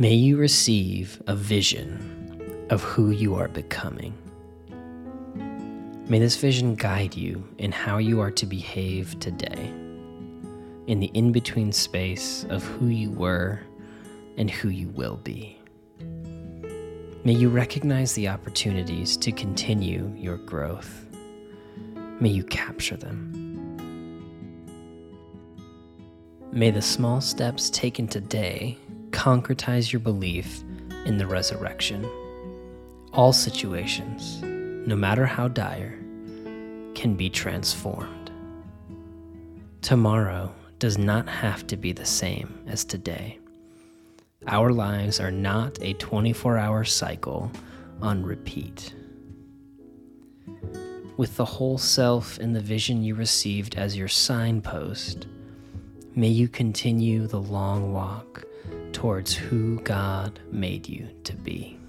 May you receive a vision of who you are becoming. May this vision guide you in how you are to behave today, in the in between space of who you were and who you will be. May you recognize the opportunities to continue your growth. May you capture them. May the small steps taken today concretize your belief in the resurrection. All situations, no matter how dire, can be transformed. Tomorrow does not have to be the same as today. Our lives are not a 24 hour cycle on repeat. With the whole self and the vision you received as your signpost, may you continue the long walk towards who God made you to be.